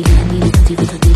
Ulianilo, ulianilo,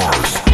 Mars.